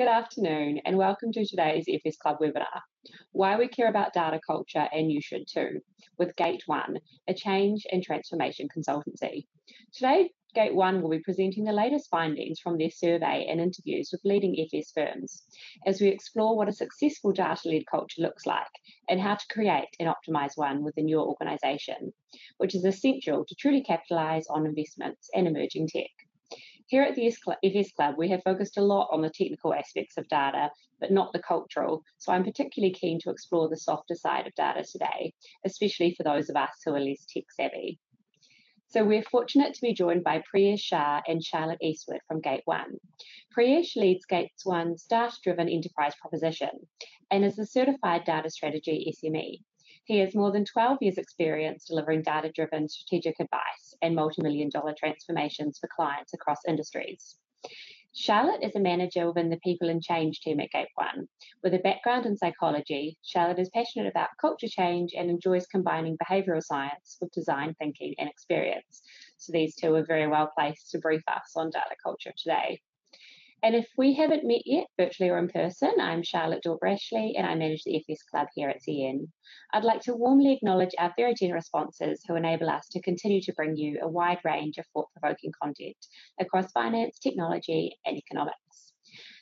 Good afternoon and welcome to today's FS Club webinar, Why We Care About Data Culture and You Should Too, with Gate One, a change and transformation consultancy. Today, Gate One will be presenting the latest findings from their survey and interviews with leading FS firms as we explore what a successful data-led culture looks like and how to create and optimize one within your organization, which is essential to truly capitalize on investments and emerging tech. Here at the FS Club, we have focused a lot on the technical aspects of data, but not the cultural. So I'm particularly keen to explore the softer side of data today, especially for those of us who are less tech savvy. So we're fortunate to be joined by Priyesh Shah and Charlotte Eastwood from Gate One. Priyesh leads Gate One's data-driven enterprise proposition and is a certified data strategy SME. He has more than 12 years experience delivering data-driven strategic advice and multi-million dollar transformations for clients across industries. Charlotte is a manager within the People and Change team at Gate One. With a background in psychology, Charlotte is passionate about culture change and enjoys combining behavioural science with design thinking and experience. So these two are very well placed to brief us on data culture today. And if we haven't met yet, virtually or in person, I'm Charlotte Dorbrashley and I manage the FS Club here at Z/Yen. I'd like to warmly acknowledge our very generous sponsors who enable us to continue to bring you a wide range of thought-provoking content across finance, technology and economics.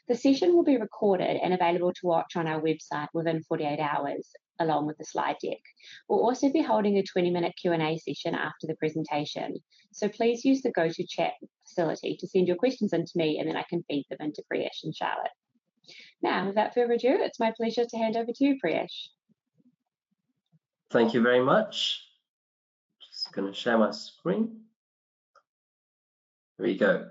The session will be recorded and available to watch on our website within 48 hours, along with the slide deck. We'll also be holding a 20-minute Q&A session after the presentation, so please use the GoToChat facility to send your questions in to me and then I can feed them into Priyesh and Charlotte. Now, without further ado, it's my pleasure to hand over to you, Priyesh. Thank you very much. Just going to share my screen. There we go.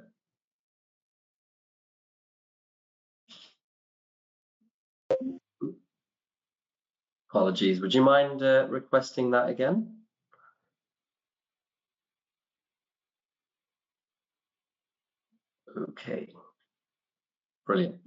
Apologies. Would you mind uh, requesting that again? Okay, brilliant.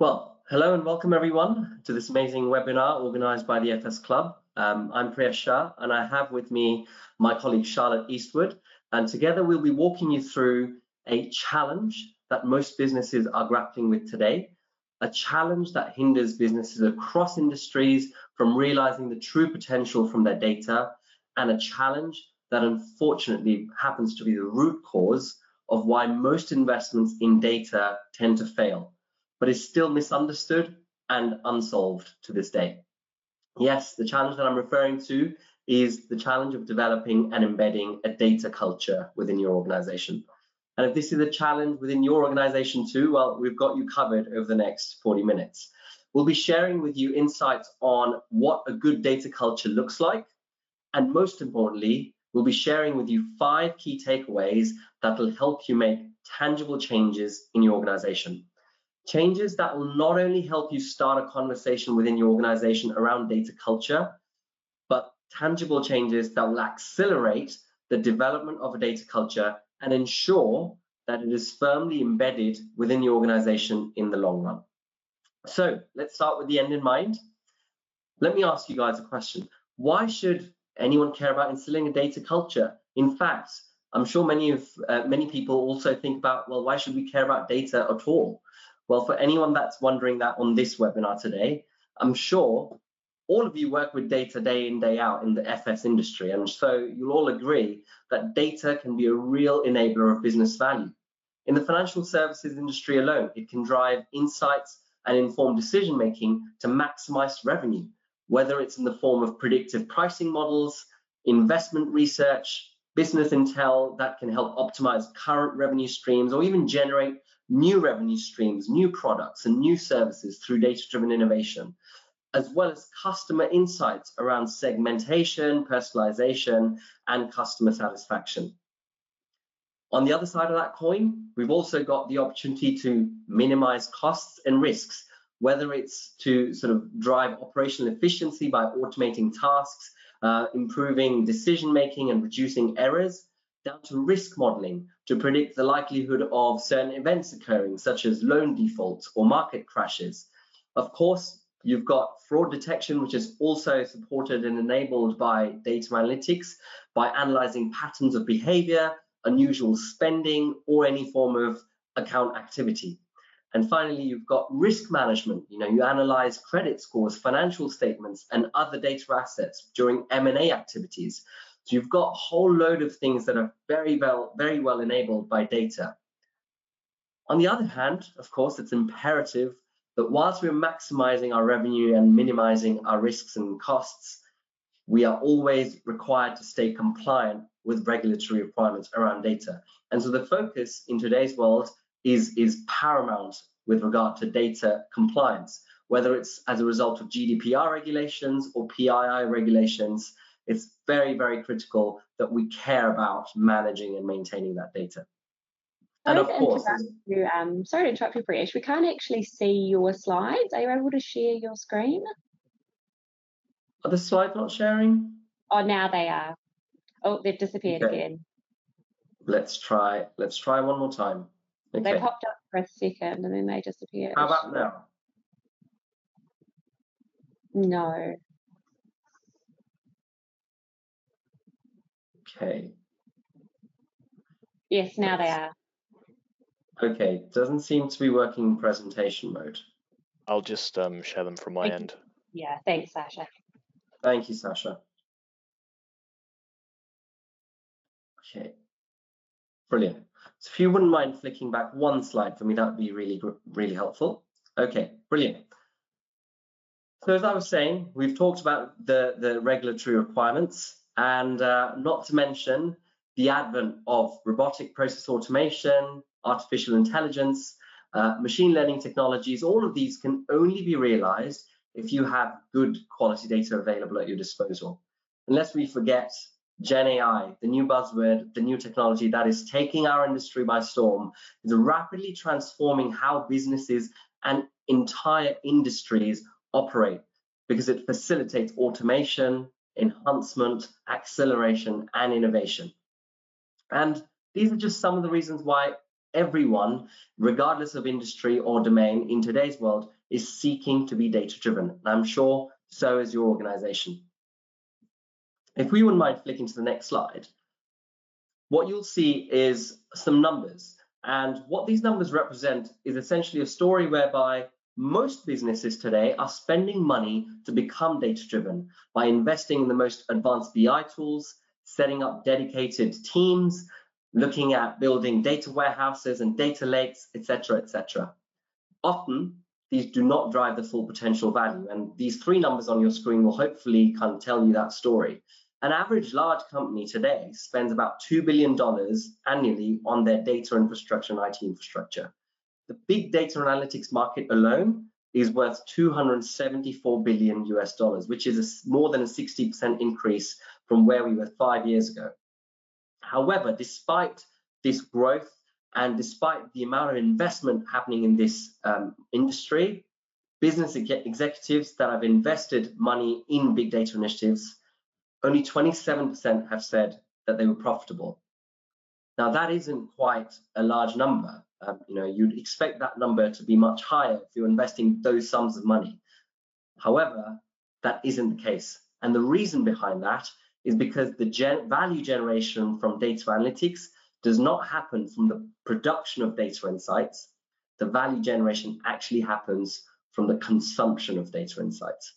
Well, hello and welcome everyone to this amazing webinar organized by the FS Club. Um, I'm Priyesh Shah and I have with me my colleague Charlotte Eastwood and together we'll be walking you through a challenge that most businesses are grappling with today, a challenge that hinders businesses across industries from realizing the true potential from their data and a challenge that unfortunately happens to be the root cause of why most investments in data tend to fail, but is still misunderstood and unsolved to this day. Yes, the challenge that I'm referring to is the challenge of developing and embedding a data culture within your organization. And if this is a challenge within your organization too, well, we've got you covered over the next 40 minutes. We'll be sharing with you insights on what a good data culture looks like, and most importantly, We'll be sharing with you five key takeaways that will help you make tangible changes in your organization. Changes that will not only help you start a conversation within your organization around data culture, but tangible changes that will accelerate the development of a data culture and ensure that it is firmly embedded within the organization in the long run. So let's start with the end in mind. Let me ask you guys a question. Why should anyone care about instilling a data culture? In fact, I'm sure many of uh, many people also think about, well, why should we care about data at all? Well, for anyone that's wondering that on this webinar today, I'm sure all of you work with data day in, day out in the FS industry. And so you'll all agree that data can be a real enabler of business value. In the financial services industry alone, it can drive insights and inform decision making to maximize revenue whether it's in the form of predictive pricing models, investment research, business intel that can help optimize current revenue streams or even generate new revenue streams, new products and new services through data-driven innovation, as well as customer insights around segmentation, personalization, and customer satisfaction. On the other side of that coin, we've also got the opportunity to minimize costs and risks whether it's to sort of drive operational efficiency by automating tasks, uh, improving decision making and reducing errors, down to risk modeling to predict the likelihood of certain events occurring, such as loan defaults or market crashes. Of course, you've got fraud detection, which is also supported and enabled by data analytics by analyzing patterns of behavior, unusual spending, or any form of account activity. And finally, you've got risk management. You know, you analyze credit scores, financial statements, and other data assets during M&A activities. So you've got a whole load of things that are very well, very well enabled by data. On the other hand, of course, it's imperative that whilst we're maximizing our revenue and minimizing our risks and costs, we are always required to stay compliant with regulatory requirements around data. And so the focus in today's world is, is paramount with regard to data compliance, whether it's as a result of GDPR regulations or PII regulations, it's very, very critical that we care about managing and maintaining that data. And of course, you, um, sorry to interrupt you, Priyesh. We can't actually see your slides. Are you able to share your screen? Are the slides not sharing? Oh, now they are. Oh, they've disappeared okay. again. Let's try. Let's try one more time. Okay. They popped up for a second and then they disappeared. How about now? No. Okay. Yes, now they are. Okay, doesn't seem to be working in presentation mode. I'll just um, share them from my Thank end. You. Yeah, thanks, Sasha. Thank you, Sasha. Okay, brilliant. So if you wouldn't mind flicking back one slide for me, that would be really, really helpful. Okay, brilliant. So as I was saying, we've talked about the, the regulatory requirements and uh, not to mention the advent of robotic process automation, artificial intelligence, uh, machine learning technologies, all of these can only be realized if you have good quality data available at your disposal. Unless we forget Gen AI, the new buzzword, the new technology that is taking our industry by storm, is rapidly transforming how businesses and entire industries operate because it facilitates automation, enhancement, acceleration, and innovation. And these are just some of the reasons why everyone, regardless of industry or domain in today's world, is seeking to be data driven. And I'm sure so is your organization. If we wouldn't mind flicking to the next slide, what you'll see is some numbers. And what these numbers represent is essentially a story whereby most businesses today are spending money to become data driven by investing in the most advanced BI tools, setting up dedicated teams, looking at building data warehouses and data lakes, etc., etc. Often, these do not drive the full potential value. And these three numbers on your screen will hopefully kind of tell you that story. An average large company today spends about $2 billion annually on their data infrastructure and IT infrastructure. The big data analytics market alone is worth 274 billion US dollars, which is a, more than a 60% increase from where we were five years ago. However, despite this growth and despite the amount of investment happening in this um, industry, business executives that have invested money in big data initiatives only 27% have said that they were profitable. Now that isn't quite a large number. Um, you know, you'd expect that number to be much higher if you're investing those sums of money. However, that isn't the case. And the reason behind that is because the gen value generation from data analytics does not happen from the production of data insights. The value generation actually happens from the consumption of data insights.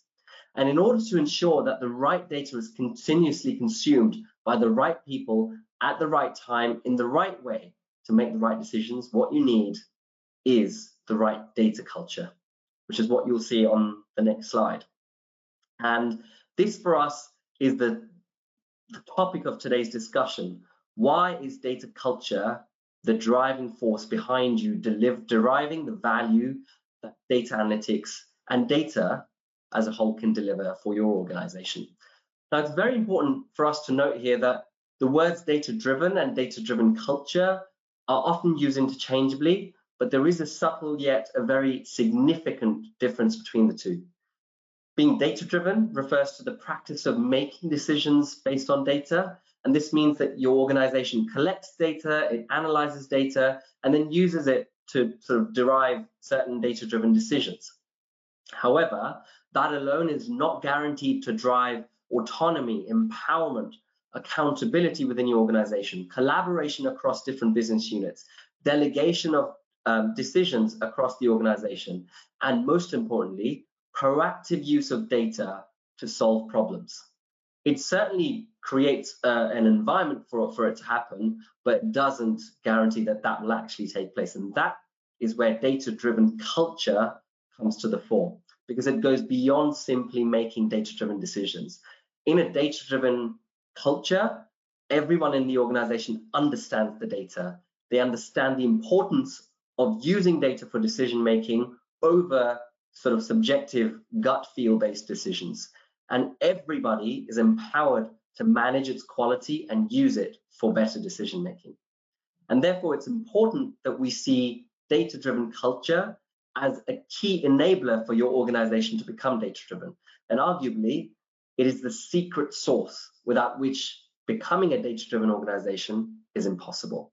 And in order to ensure that the right data is continuously consumed by the right people at the right time in the right way to make the right decisions, what you need is the right data culture, which is what you'll see on the next slide. And this for us is the, the topic of today's discussion. Why is data culture the driving force behind you deriving the value that data analytics and data as a whole can deliver for your organization. Now, it's very important for us to note here that the words data driven and data driven culture are often used interchangeably, but there is a subtle yet a very significant difference between the two. Being data driven refers to the practice of making decisions based on data. And this means that your organization collects data, it analyzes data, and then uses it to sort of derive certain data driven decisions. However, that alone is not guaranteed to drive autonomy, empowerment, accountability within your organization, collaboration across different business units, delegation of um, decisions across the organization, and most importantly, proactive use of data to solve problems. It certainly creates uh, an environment for, for it to happen, but doesn't guarantee that that will actually take place. And that is where data-driven culture comes to the fore, because it goes beyond simply making data-driven decisions. In a data-driven culture, everyone in the organization understands the data. They understand the importance of using data for decision making over sort of subjective gut feel based decisions. And everybody is empowered to manage its quality and use it for better decision making. And therefore, it's important that we see data driven culture as a key enabler for your organization to become data driven. And arguably, it is the secret sauce without which becoming a data driven organization is impossible.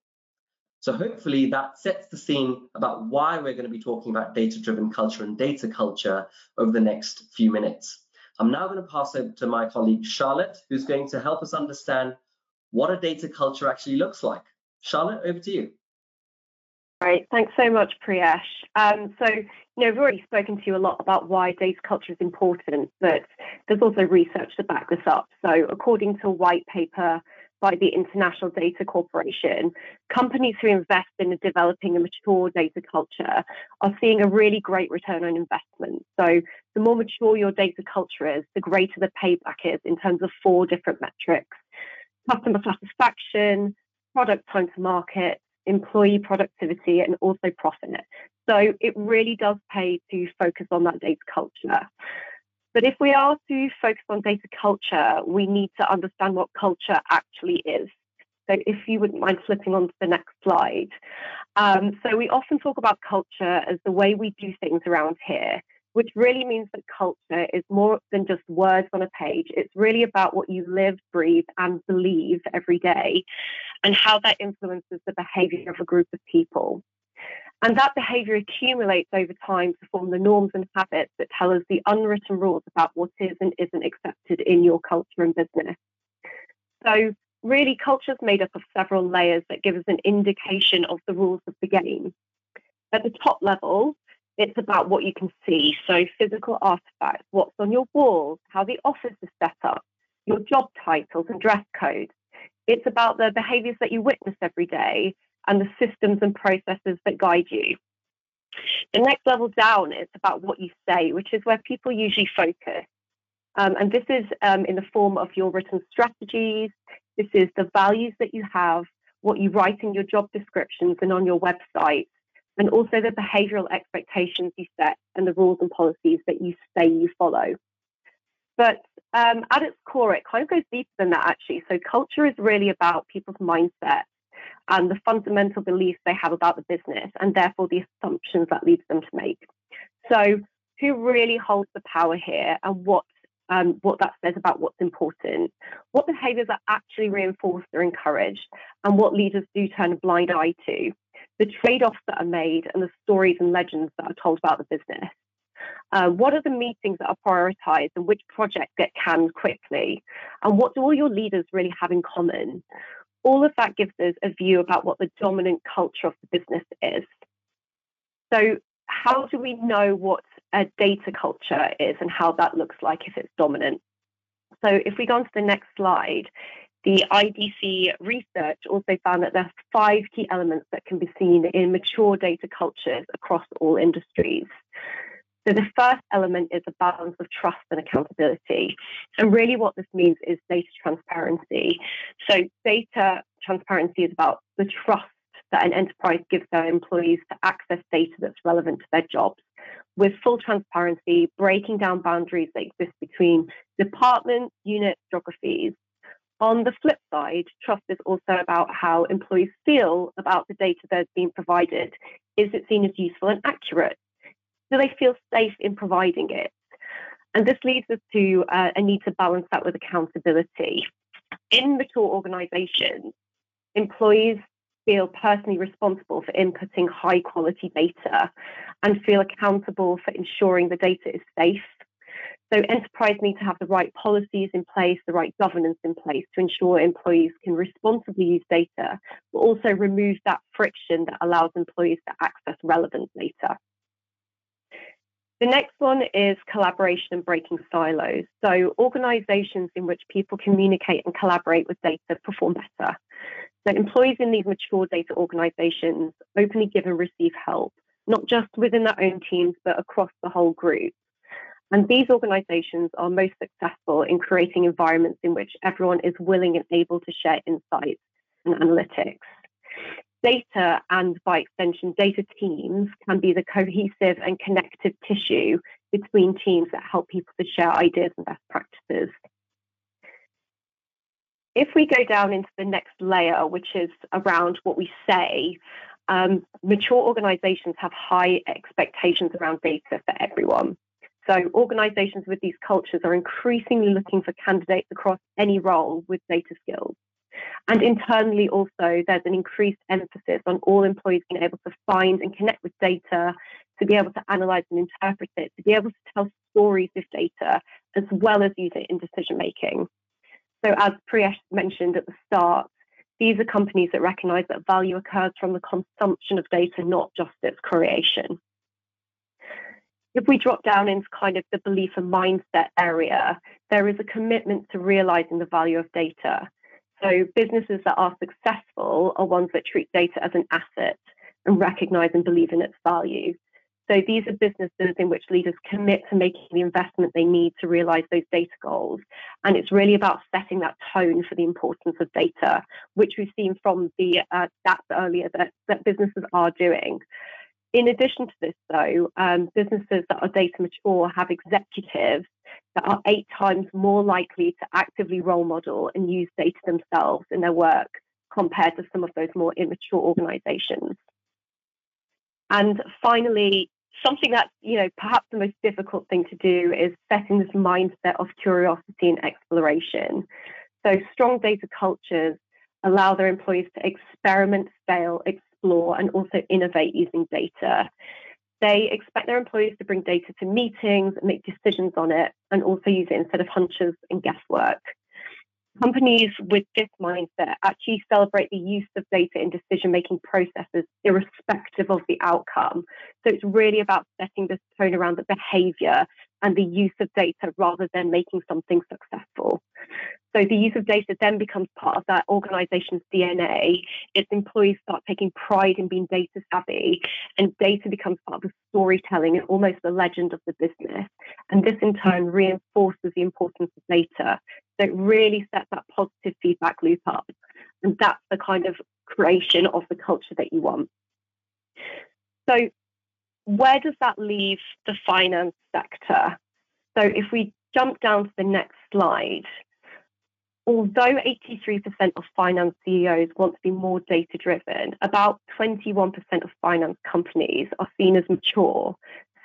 So hopefully that sets the scene about why we're going to be talking about data-driven culture and data culture over the next few minutes. I'm now going to pass over to my colleague Charlotte, who's going to help us understand what a data culture actually looks like. Charlotte, over to you. Great, thanks so much, Priyesh. Um, so, you know, we've already spoken to you a lot about why data culture is important, but there's also research to back this up. So, according to a white paper by the International Data Corporation, companies who invest in developing a mature data culture are seeing a really great return on investment. So, the more mature your data culture is, the greater the payback is in terms of four different metrics customer satisfaction, product time to market, employee productivity, and also profit. So, it really does pay to focus on that data culture. But if we are to focus on data culture, we need to understand what culture actually is. So if you wouldn't mind flipping on to the next slide. Um, so we often talk about culture as the way we do things around here, which really means that culture is more than just words on a page. It's really about what you live, breathe, and believe every day, and how that influences the behavior of a group of people. And that behavior accumulates over time to form the norms and habits that tell us the unwritten rules about what is and isn't accepted in your culture and business. So, really, culture is made up of several layers that give us an indication of the rules of the game. At the top level, it's about what you can see. So, physical artifacts, what's on your walls, how the office is set up, your job titles and dress codes. It's about the behaviors that you witness every day and the systems and processes that guide you. The next level down is about what you say, which is where people usually focus. Um, and this is um, in the form of your written strategies. This is the values that you have, what you write in your job descriptions and on your website, and also the behavioral expectations you set and the rules and policies that you say you follow. But um, at its core, it kind of goes deeper than that, actually. So, culture is really about people's mindset and the fundamental beliefs they have about the business and therefore the assumptions that leads them to make. So, who really holds the power here and what um, what that says about what's important, what behaviors are actually reinforced or encouraged, and what leaders do turn a blind eye to, the trade offs that are made, and the stories and legends that are told about the business. Uh, what are the meetings that are prioritized and which projects get canned quickly? And what do all your leaders really have in common? All of that gives us a view about what the dominant culture of the business is. So, how do we know what a data culture is and how that looks like if it's dominant? So, if we go on to the next slide, the IDC research also found that there are five key elements that can be seen in mature data cultures across all industries. So the first element is a balance of trust and accountability. And really what this means is data transparency. So data transparency is about the trust that an enterprise gives their employees to access data that's relevant to their jobs with full transparency, breaking down boundaries that exist between departments, units, geographies. On the flip side, trust is also about how employees feel about the data that's being provided. Is it seen as useful and accurate? Do they feel safe in providing it? And this leads us to uh, a need to balance that with accountability. In mature organizations, employees feel personally responsible for inputting high quality data and feel accountable for ensuring the data is safe. So enterprise need to have the right policies in place, the right governance in place to ensure employees can responsibly use data, but also remove that friction that allows employees to access relevant data. The next one is collaboration and breaking silos. So organizations in which people communicate and collaborate with data perform better. So employees in these mature data organizations openly give and receive help, not just within their own teams, but across the whole group. And these organizations are most successful in creating environments in which everyone is willing and able to share insights and analytics. Data and by extension, data teams can be the cohesive and connective tissue between teams that help people to share ideas and best practices. If we go down into the next layer, which is around what we say, um, mature organizations have high expectations around data for everyone. So organizations with these cultures are increasingly looking for candidates across any role with data skills. And internally also, there's an increased emphasis on all employees being able to find and connect with data, to be able to analyze and interpret it, to be able to tell stories with data, as well as use it in decision making. So as Priyesh mentioned at the start, these are companies that recognize that value occurs from the consumption of data, not just its creation if we drop down into kind of the belief and mindset area, there is a commitment to realizing the value of data. So businesses that are successful are ones that treat data as an asset and recognize and believe in its value. So these are businesses in which leaders commit to making the investment they need to realize those data goals. And it's really about setting that tone for the importance of data, which we've seen from the uh, stats earlier that, that businesses are doing. In addition to this, though, um, businesses that are data mature have executives that are eight times more likely to actively role model and use data themselves in their work compared to some of those more immature organizations. And finally, something that's, you know, perhaps the most difficult thing to do is setting this mindset of curiosity and exploration. So strong data cultures allow their employees to experiment, fail, explore and also innovate using data. They expect their employees to bring data to meetings, make decisions on it, and also use it instead of hunches and guesswork. Companies with this mindset actually celebrate the use of data in decision making processes, irrespective of the outcome. So it's really about setting this tone around the behavior and the use of data rather than making something successful. So the use of data then becomes part of that organization's DNA. Its employees start taking pride in being data savvy, and data becomes part of the storytelling and almost the legend of the business. And this in turn reinforces the importance of data. So it really sets that positive feedback loop up. And that's the kind of creation of the culture that you want. So where does that leave the finance sector? So if we jump down to the next slide, although 83% of finance CEOs want to be more data driven, about 21% of finance companies are seen as mature.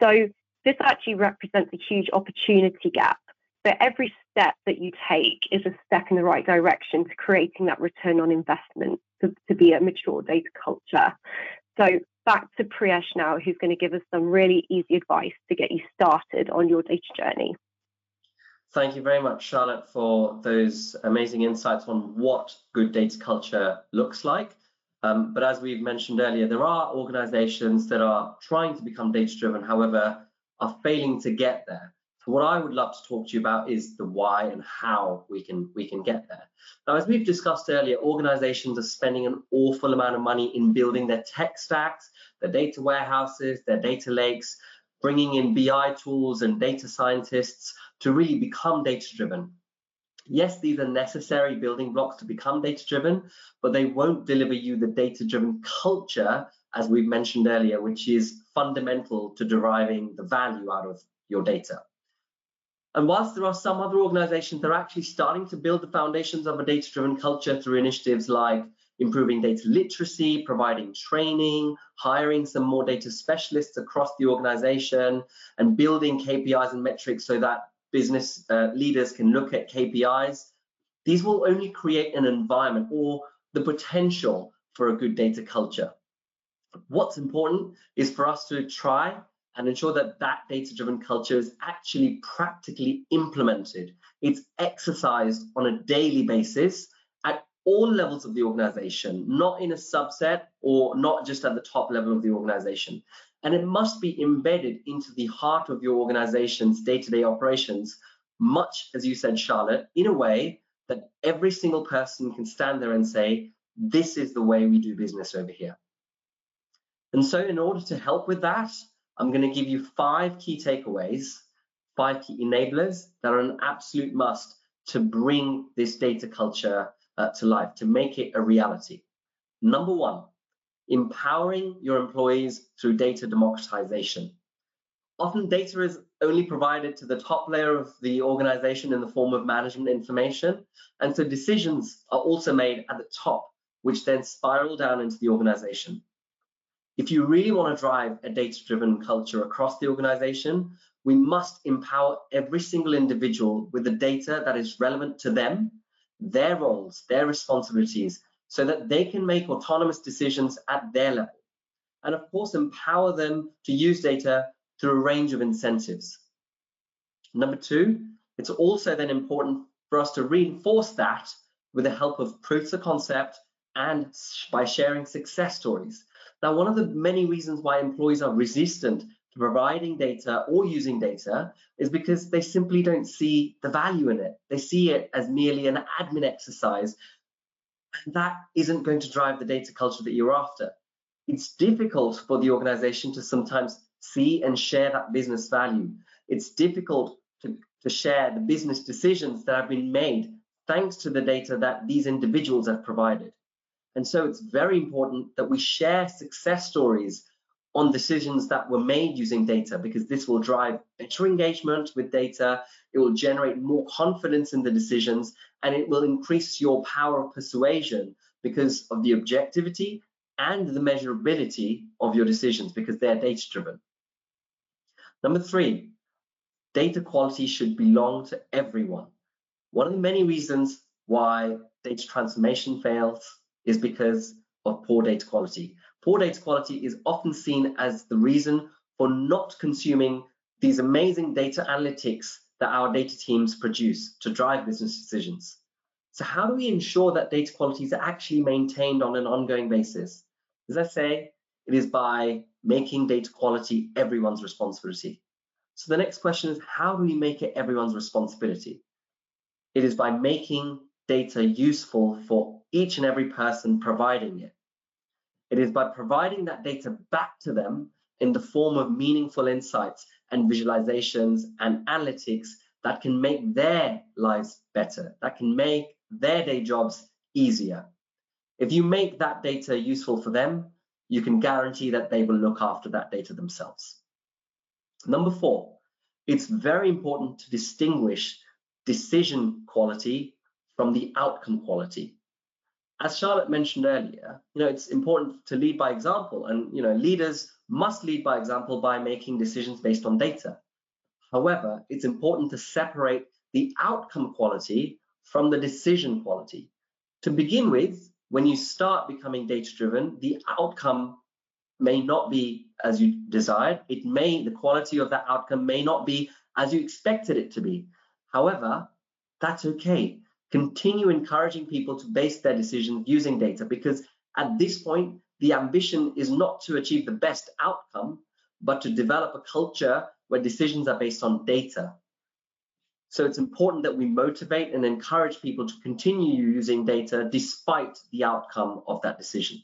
So this actually represents a huge opportunity gap. So every step that you take is a step in the right direction to creating that return on investment to, to be a mature data culture. So back to Priyesh now, who's going to give us some really easy advice to get you started on your data journey. Thank you very much, Charlotte, for those amazing insights on what good data culture looks like. Um, but as we've mentioned earlier, there are organizations that are trying to become data driven, however, are failing to get there. What I would love to talk to you about is the why and how we can we can get there. Now, as we've discussed earlier, organizations are spending an awful amount of money in building their tech stacks, their data warehouses, their data lakes, bringing in BI tools and data scientists to really become data driven. Yes, these are necessary building blocks to become data driven, but they won't deliver you the data driven culture, as we've mentioned earlier, which is fundamental to deriving the value out of your data. And whilst there are some other organizations that are actually starting to build the foundations of a data driven culture through initiatives like improving data literacy, providing training, hiring some more data specialists across the organization, and building KPIs and metrics so that business uh, leaders can look at KPIs. These will only create an environment or the potential for a good data culture. What's important is for us to try and ensure that that data-driven culture is actually practically implemented. It's exercised on a daily basis at all levels of the organization, not in a subset or not just at the top level of the organization. And it must be embedded into the heart of your organization's day-to-day -day operations, much as you said, Charlotte, in a way that every single person can stand there and say, this is the way we do business over here. And so in order to help with that, I'm going to give you five key takeaways, five key enablers that are an absolute must to bring this data culture uh, to life, to make it a reality. Number one, empowering your employees through data democratization. Often data is only provided to the top layer of the organization in the form of management information. And so decisions are also made at the top, which then spiral down into the organization. If you really want to drive a data-driven culture across the organization, we must empower every single individual with the data that is relevant to them, their roles, their responsibilities, so that they can make autonomous decisions at their level. And of course, empower them to use data through a range of incentives. Number two, it's also then important for us to reinforce that with the help of proofs of concept and by sharing success stories. Now, one of the many reasons why employees are resistant to providing data or using data is because they simply don't see the value in it. They see it as merely an admin exercise, and that isn't going to drive the data culture that you're after. It's difficult for the organization to sometimes see and share that business value. It's difficult to, to share the business decisions that have been made thanks to the data that these individuals have provided. And so it's very important that we share success stories on decisions that were made using data because this will drive better engagement with data, it will generate more confidence in the decisions, and it will increase your power of persuasion because of the objectivity and the measurability of your decisions because they're data driven. Number three, data quality should belong to everyone. One of the many reasons why data transformation fails is because of poor data quality. Poor data quality is often seen as the reason for not consuming these amazing data analytics that our data teams produce to drive business decisions. So how do we ensure that data quality is actually maintained on an ongoing basis? As I say, it is by making data quality everyone's responsibility. So the next question is, how do we make it everyone's responsibility? It is by making data useful for each and every person providing it. It is by providing that data back to them in the form of meaningful insights and visualizations and analytics that can make their lives better, that can make their day jobs easier. If you make that data useful for them, you can guarantee that they will look after that data themselves. Number four, it's very important to distinguish decision quality from the outcome quality. As Charlotte mentioned earlier, you know, it's important to lead by example and, you know, leaders must lead by example by making decisions based on data. However, it's important to separate the outcome quality from the decision quality. To begin with, when you start becoming data driven, the outcome may not be as you desired. It may, the quality of that outcome may not be as you expected it to be. However, that's okay continue encouraging people to base their decisions using data because at this point, the ambition is not to achieve the best outcome, but to develop a culture where decisions are based on data. So it's important that we motivate and encourage people to continue using data despite the outcome of that decision.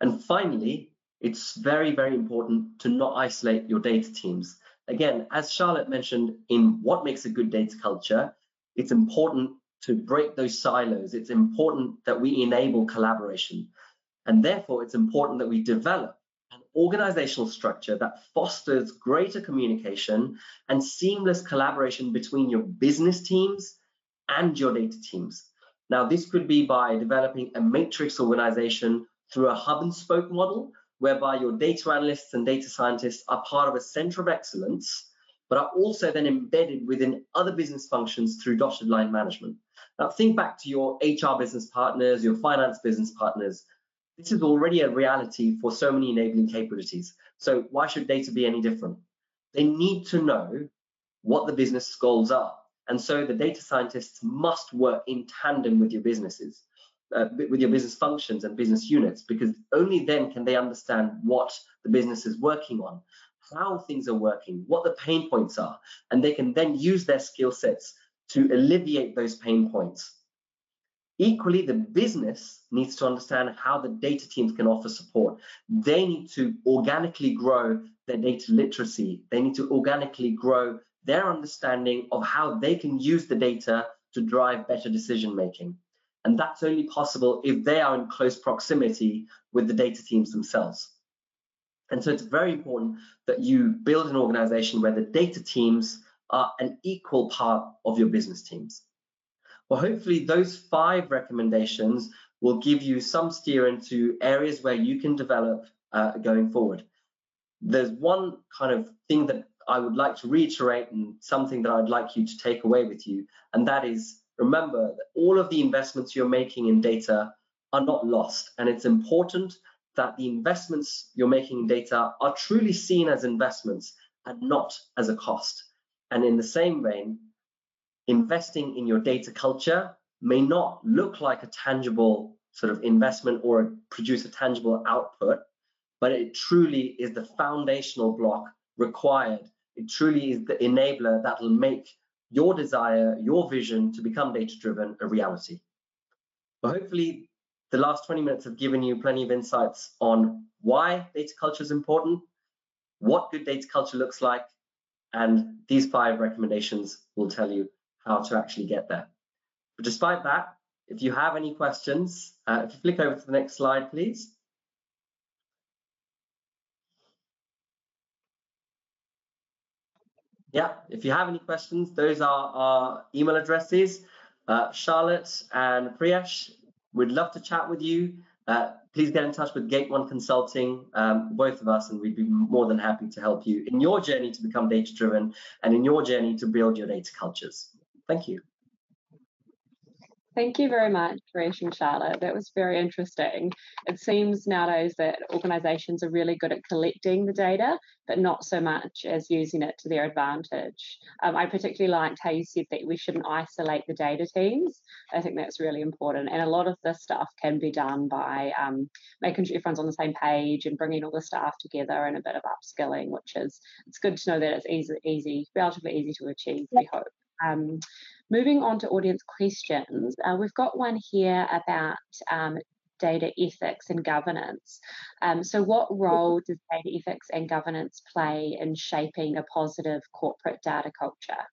And finally, it's very, very important to not isolate your data teams. Again, as Charlotte mentioned in what makes a good data culture, it's important to break those silos. It's important that we enable collaboration. And therefore, it's important that we develop an organizational structure that fosters greater communication and seamless collaboration between your business teams and your data teams. Now, this could be by developing a matrix organization through a hub and spoke model, whereby your data analysts and data scientists are part of a center of excellence but are also then embedded within other business functions through dotted line management. Now, think back to your HR business partners, your finance business partners. This is already a reality for so many enabling capabilities. So why should data be any different? They need to know what the business goals are. And so the data scientists must work in tandem with your businesses, uh, with your business functions and business units, because only then can they understand what the business is working on, how things are working, what the pain points are, and they can then use their skill sets to alleviate those pain points. Equally, the business needs to understand how the data teams can offer support. They need to organically grow their data literacy. They need to organically grow their understanding of how they can use the data to drive better decision making. And that's only possible if they are in close proximity with the data teams themselves. And so it's very important that you build an organization where the data teams are an equal part of your business teams. Well, hopefully those five recommendations will give you some steer into areas where you can develop uh, going forward. There's one kind of thing that I would like to reiterate and something that I'd like you to take away with you, and that is remember that all of the investments you're making in data are not lost, and it's important that the investments you're making in data are truly seen as investments and not as a cost. And in the same vein, investing in your data culture may not look like a tangible sort of investment or produce a tangible output, but it truly is the foundational block required. It truly is the enabler that will make your desire, your vision to become data driven a reality. But hopefully, the last 20 minutes have given you plenty of insights on why data culture is important, what good data culture looks like, and these five recommendations will tell you how to actually get there. But despite that, if you have any questions, uh, if you flick over to the next slide, please. Yeah, if you have any questions, those are our email addresses. Uh, Charlotte and Priyesh, we'd love to chat with you. Uh, please get in touch with Gate One Consulting, um, both of us, and we'd be more than happy to help you in your journey to become data driven and in your journey to build your data cultures. Thank you. Thank you very much, Suresh and Charlotte. That was very interesting. It seems nowadays that organisations are really good at collecting the data, but not so much as using it to their advantage. Um, I particularly liked how you said that we shouldn't isolate the data teams. I think that's really important. And a lot of this stuff can be done by um, making sure everyone's on the same page and bringing all the staff together and a bit of upskilling, which is it's good to know that it's easy, easy, relatively easy to achieve. We hope. Um, moving on to audience questions, uh, we've got one here about um, data ethics and governance. Um, so, what role does data ethics and governance play in shaping a positive corporate data culture?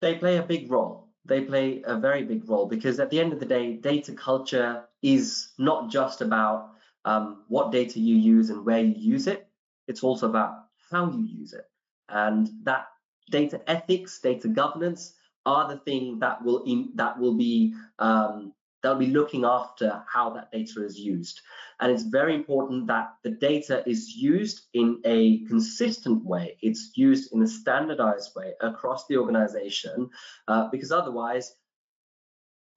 They play a big role. They play a very big role because at the end of the day, data culture is not just about um, what data you use and where you use it, it's also about how you use it. And that data ethics, data governance are the thing that will in, that will be um, that will be looking after how that data is used. And it's very important that the data is used in a consistent way. It's used in a standardized way across the organization, uh, because otherwise,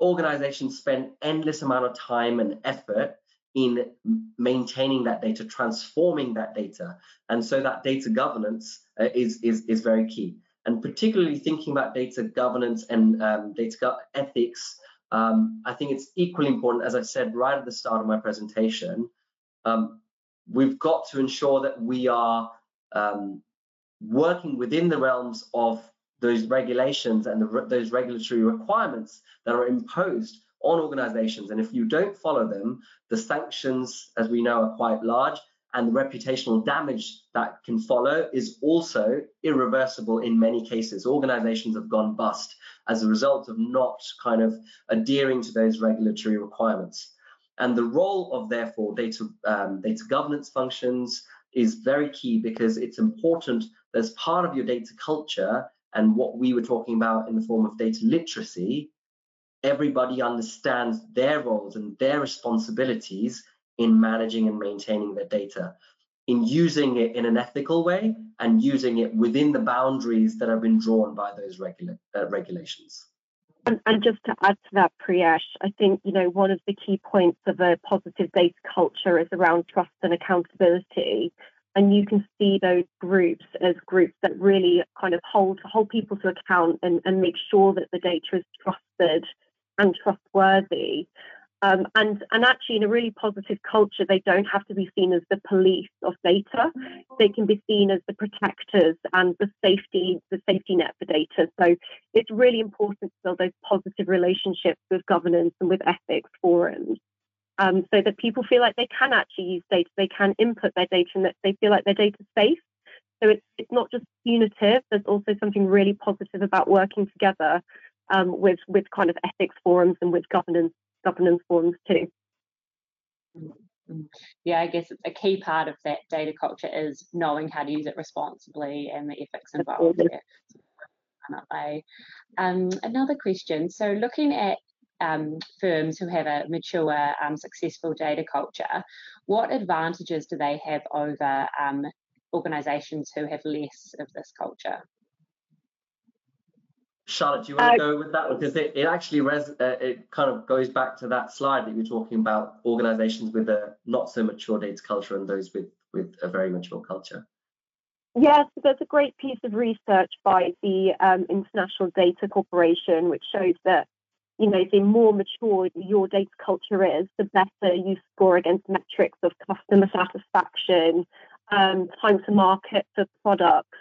organizations spend endless amount of time and effort in maintaining that data, transforming that data. And so that data governance uh, is, is, is very key. And particularly thinking about data governance and um, data ethics, um, I think it's equally important, as I said right at the start of my presentation, um, we've got to ensure that we are um, working within the realms of those regulations and the, those regulatory requirements that are imposed on organizations. And if you don't follow them, the sanctions, as we know, are quite large and the reputational damage that can follow is also irreversible in many cases. Organizations have gone bust as a result of not kind of adhering to those regulatory requirements. And the role of, therefore, data, um, data governance functions is very key because it's important as part of your data culture and what we were talking about in the form of data literacy, everybody understands their roles and their responsibilities in managing and maintaining their data, in using it in an ethical way and using it within the boundaries that have been drawn by those regula uh, regulations. And, and, just to add to that, Priyesh, I think you know one of the key points of a positive data culture is around trust and accountability. And you can see those groups as groups that really kind of hold hold people to account and, and make sure that the data is trusted and trustworthy. Um, and and actually, in a really positive culture, they don't have to be seen as the police of data. They can be seen as the protectors and the safety the safety net for data. So it's really important to build those positive relationships with governance and with ethics forums, um, so that people feel like they can actually use data, they can input their data, and that they feel like their data is safe. So it's it's not just punitive. There's also something really positive about working together um, with with kind of ethics forums and with governance governance forums too. Mm-hmm. Yeah, I guess a key part of that data culture is knowing how to use it responsibly and the ethics involved. There. Um, another question. So, looking at um, firms who have a mature, um, successful data culture, what advantages do they have over um, organisations who have less of this culture? Charlotte, do you want to uh, go with that? Because it, it actually res, uh, it kind of goes back to that slide that you were talking about organizations with a not so mature data culture and those with, with a very mature culture. Yes, there's a great piece of research by the um, International Data Corporation which shows that you know the more mature your data culture is, the better you score against metrics of customer satisfaction, um, time to market for products,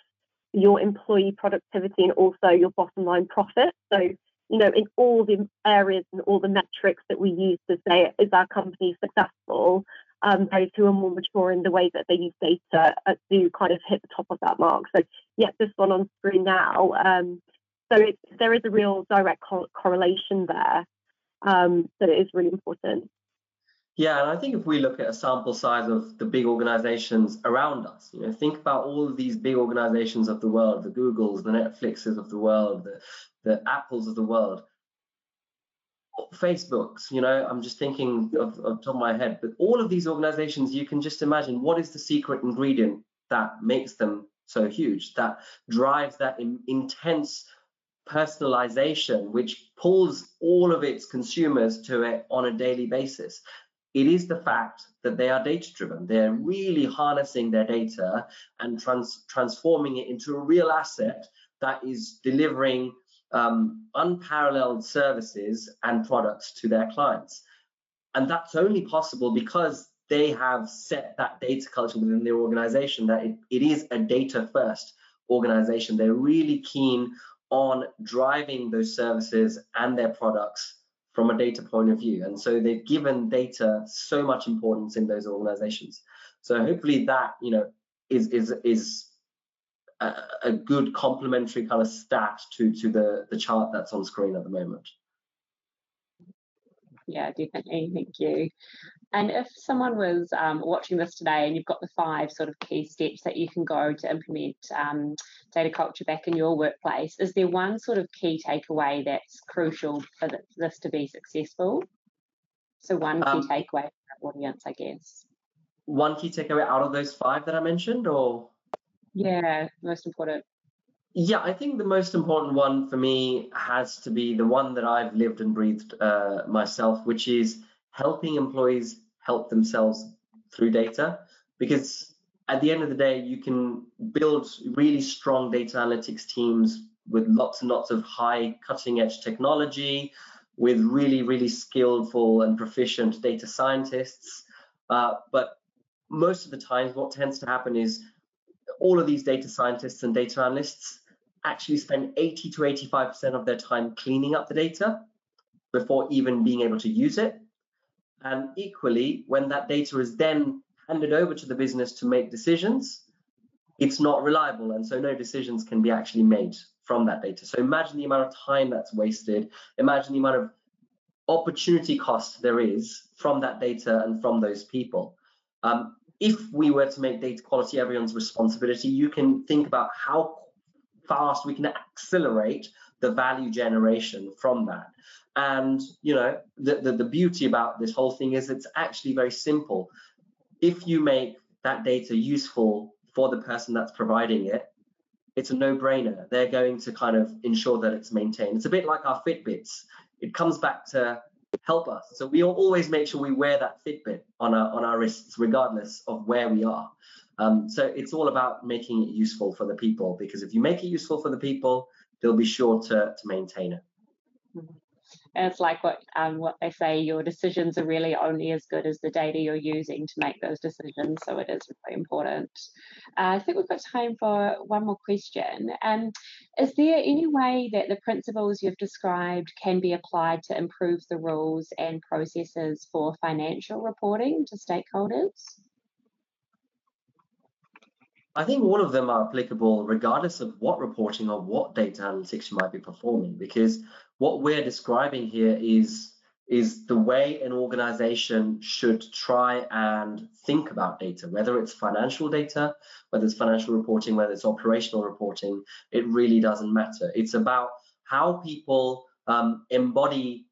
your employee productivity and also your bottom line profit. So, you know, in all the areas and all the metrics that we use to say, is our company successful? Um, those who are more mature in the way that they use data uh, do kind of hit the top of that mark. So, yeah, this one on screen now. Um, so it, there is a real direct co- correlation there. Um, it is really important. Yeah, and I think if we look at a sample size of the big organizations around us, you know, think about all of these big organizations of the world, the Googles, the Netflixes of the world, the, the Apples of the world, Facebooks, you know, I'm just thinking of, of top of my head, but all of these organizations, you can just imagine what is the secret ingredient that makes them so huge, that drives that in, intense personalization, which pulls all of its consumers to it on a daily basis it is the fact that they are data driven. They're really harnessing their data and trans transforming it into a real asset that is delivering um, unparalleled services and products to their clients. And that's only possible because they have set that data culture within their organization that it, it is a data first organization. They're really keen on driving those services and their products from a data point of view. And so they've given data so much importance in those organizations. So hopefully that, you know, is is is a, a good complementary kind of stat to to the the chart that's on screen at the moment. Yeah, definitely. Thank you. And if someone was um, watching this today and you've got the five sort of key steps that you can go to implement um, data culture back in your workplace, is there one sort of key takeaway that's crucial for this to be successful? So, one key um, takeaway for the audience, I guess. One key takeaway out of those five that I mentioned, or? Yeah, most important. Yeah, I think the most important one for me has to be the one that I've lived and breathed uh, myself, which is helping employees help themselves through data. Because at the end of the day, you can build really strong data analytics teams with lots and lots of high cutting edge technology, with really, really skillful and proficient data scientists. Uh, but most of the times, what tends to happen is all of these data scientists and data analysts actually spend 80 to 85% of their time cleaning up the data before even being able to use it. And equally, when that data is then handed over to the business to make decisions, it's not reliable. And so no decisions can be actually made from that data. So imagine the amount of time that's wasted. Imagine the amount of opportunity cost there is from that data and from those people. Um, if we were to make data quality everyone's responsibility, you can think about how fast we can accelerate the value generation from that. And you know, the, the, the beauty about this whole thing is it's actually very simple. If you make that data useful for the person that's providing it, it's a no-brainer. They're going to kind of ensure that it's maintained. It's a bit like our Fitbits. It comes back to help us. So we always make sure we wear that Fitbit on our on our wrists, regardless of where we are. Um, so it's all about making it useful for the people because if you make it useful for the people, they'll be sure to to maintain it. Mm-hmm. And it's like what um, what they say, your decisions are really only as good as the data you're using to make those decisions. So it is really important. Uh, I think we've got time for one more question. Um, is there any way that the principles you've described can be applied to improve the rules and processes for financial reporting to stakeholders? I think all of them are applicable regardless of what reporting or what data analytics you might be performing, because what we're describing here is is the way an organization should try and think about data, whether it's financial data, whether it's financial reporting, whether it's operational reporting, it really doesn't matter. It's about how people um, embody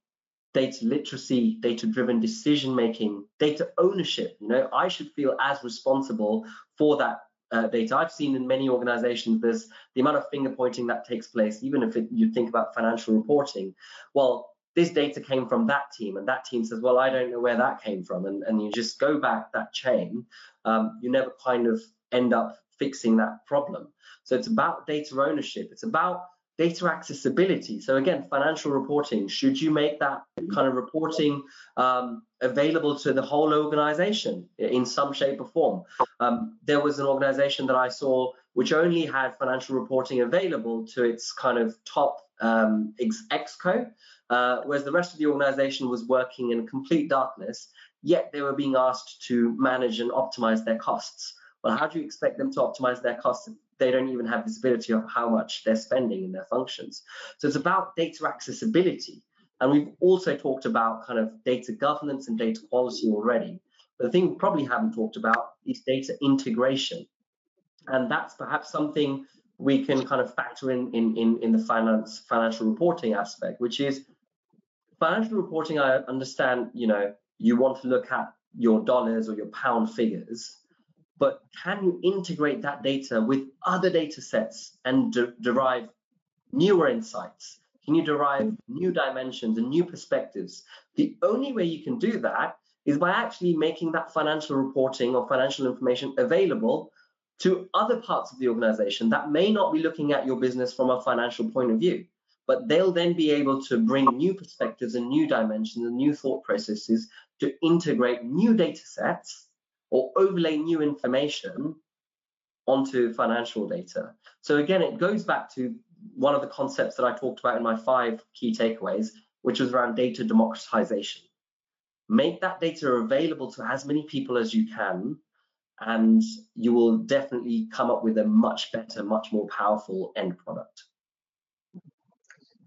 data literacy, data driven decision making, data ownership. You know, I should feel as responsible for that uh, data. I've seen in many organizations there's the amount of finger pointing that takes place, even if it, you think about financial reporting. Well, this data came from that team, and that team says, well, I don't know where that came from. And, and you just go back that chain, um, you never kind of end up fixing that problem. So it's about data ownership. It's about data accessibility. So again, financial reporting, should you make that kind of reporting um, available to the whole organization in some shape or form? Um, there was an organization that I saw which only had financial reporting available to its kind of top um, exco, uh, whereas the rest of the organization was working in complete darkness, yet they were being asked to manage and optimize their costs. Well, how do you expect them to optimize their costs they don't even have visibility of how much they're spending in their functions. So it's about data accessibility. And we've also talked about kind of data governance and data quality already. But the thing we probably haven't talked about is data integration. And that's perhaps something we can kind of factor in in, in, in the finance financial reporting aspect, which is financial reporting, I understand, you know, you want to look at your dollars or your pound figures, but can you integrate that data with other data sets and de derive newer insights? Can you derive new dimensions and new perspectives? The only way you can do that is by actually making that financial reporting or financial information available to other parts of the organization that may not be looking at your business from a financial point of view. But they'll then be able to bring new perspectives and new dimensions and new thought processes to integrate new data sets or overlay new information onto financial data. So again, it goes back to one of the concepts that I talked about in my five key takeaways, which was around data democratization. Make that data available to as many people as you can, and you will definitely come up with a much better, much more powerful end product.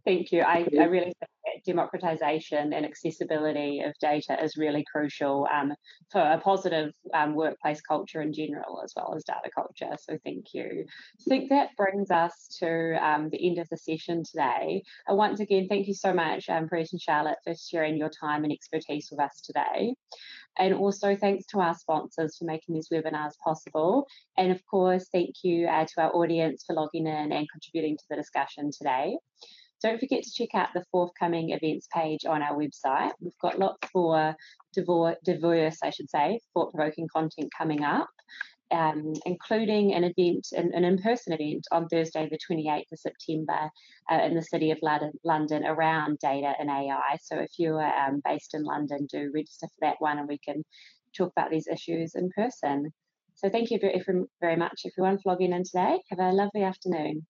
Thank you. I, I really think democratization and accessibility of data is really crucial um, for a positive um, workplace culture in general, as well as data culture. So thank you. I think that brings us to um, the end of the session today. And once again, thank you so much, um, Preet and Charlotte, for sharing your time and expertise with us today. And also thanks to our sponsors for making these webinars possible. And of course, thank you uh, to our audience for logging in and contributing to the discussion today. Don't forget to check out the forthcoming events page on our website. We've got lots more diverse, I should say, thought-provoking content coming up. Um, including an event, an, an in-person event on Thursday, the 28th of September, uh, in the city of London, London, around data and AI. So if you are um, based in London, do register for that one, and we can talk about these issues in person. So thank you very, very much, everyone, for logging in today. Have a lovely afternoon.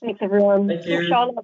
Thanks, everyone. Thank you.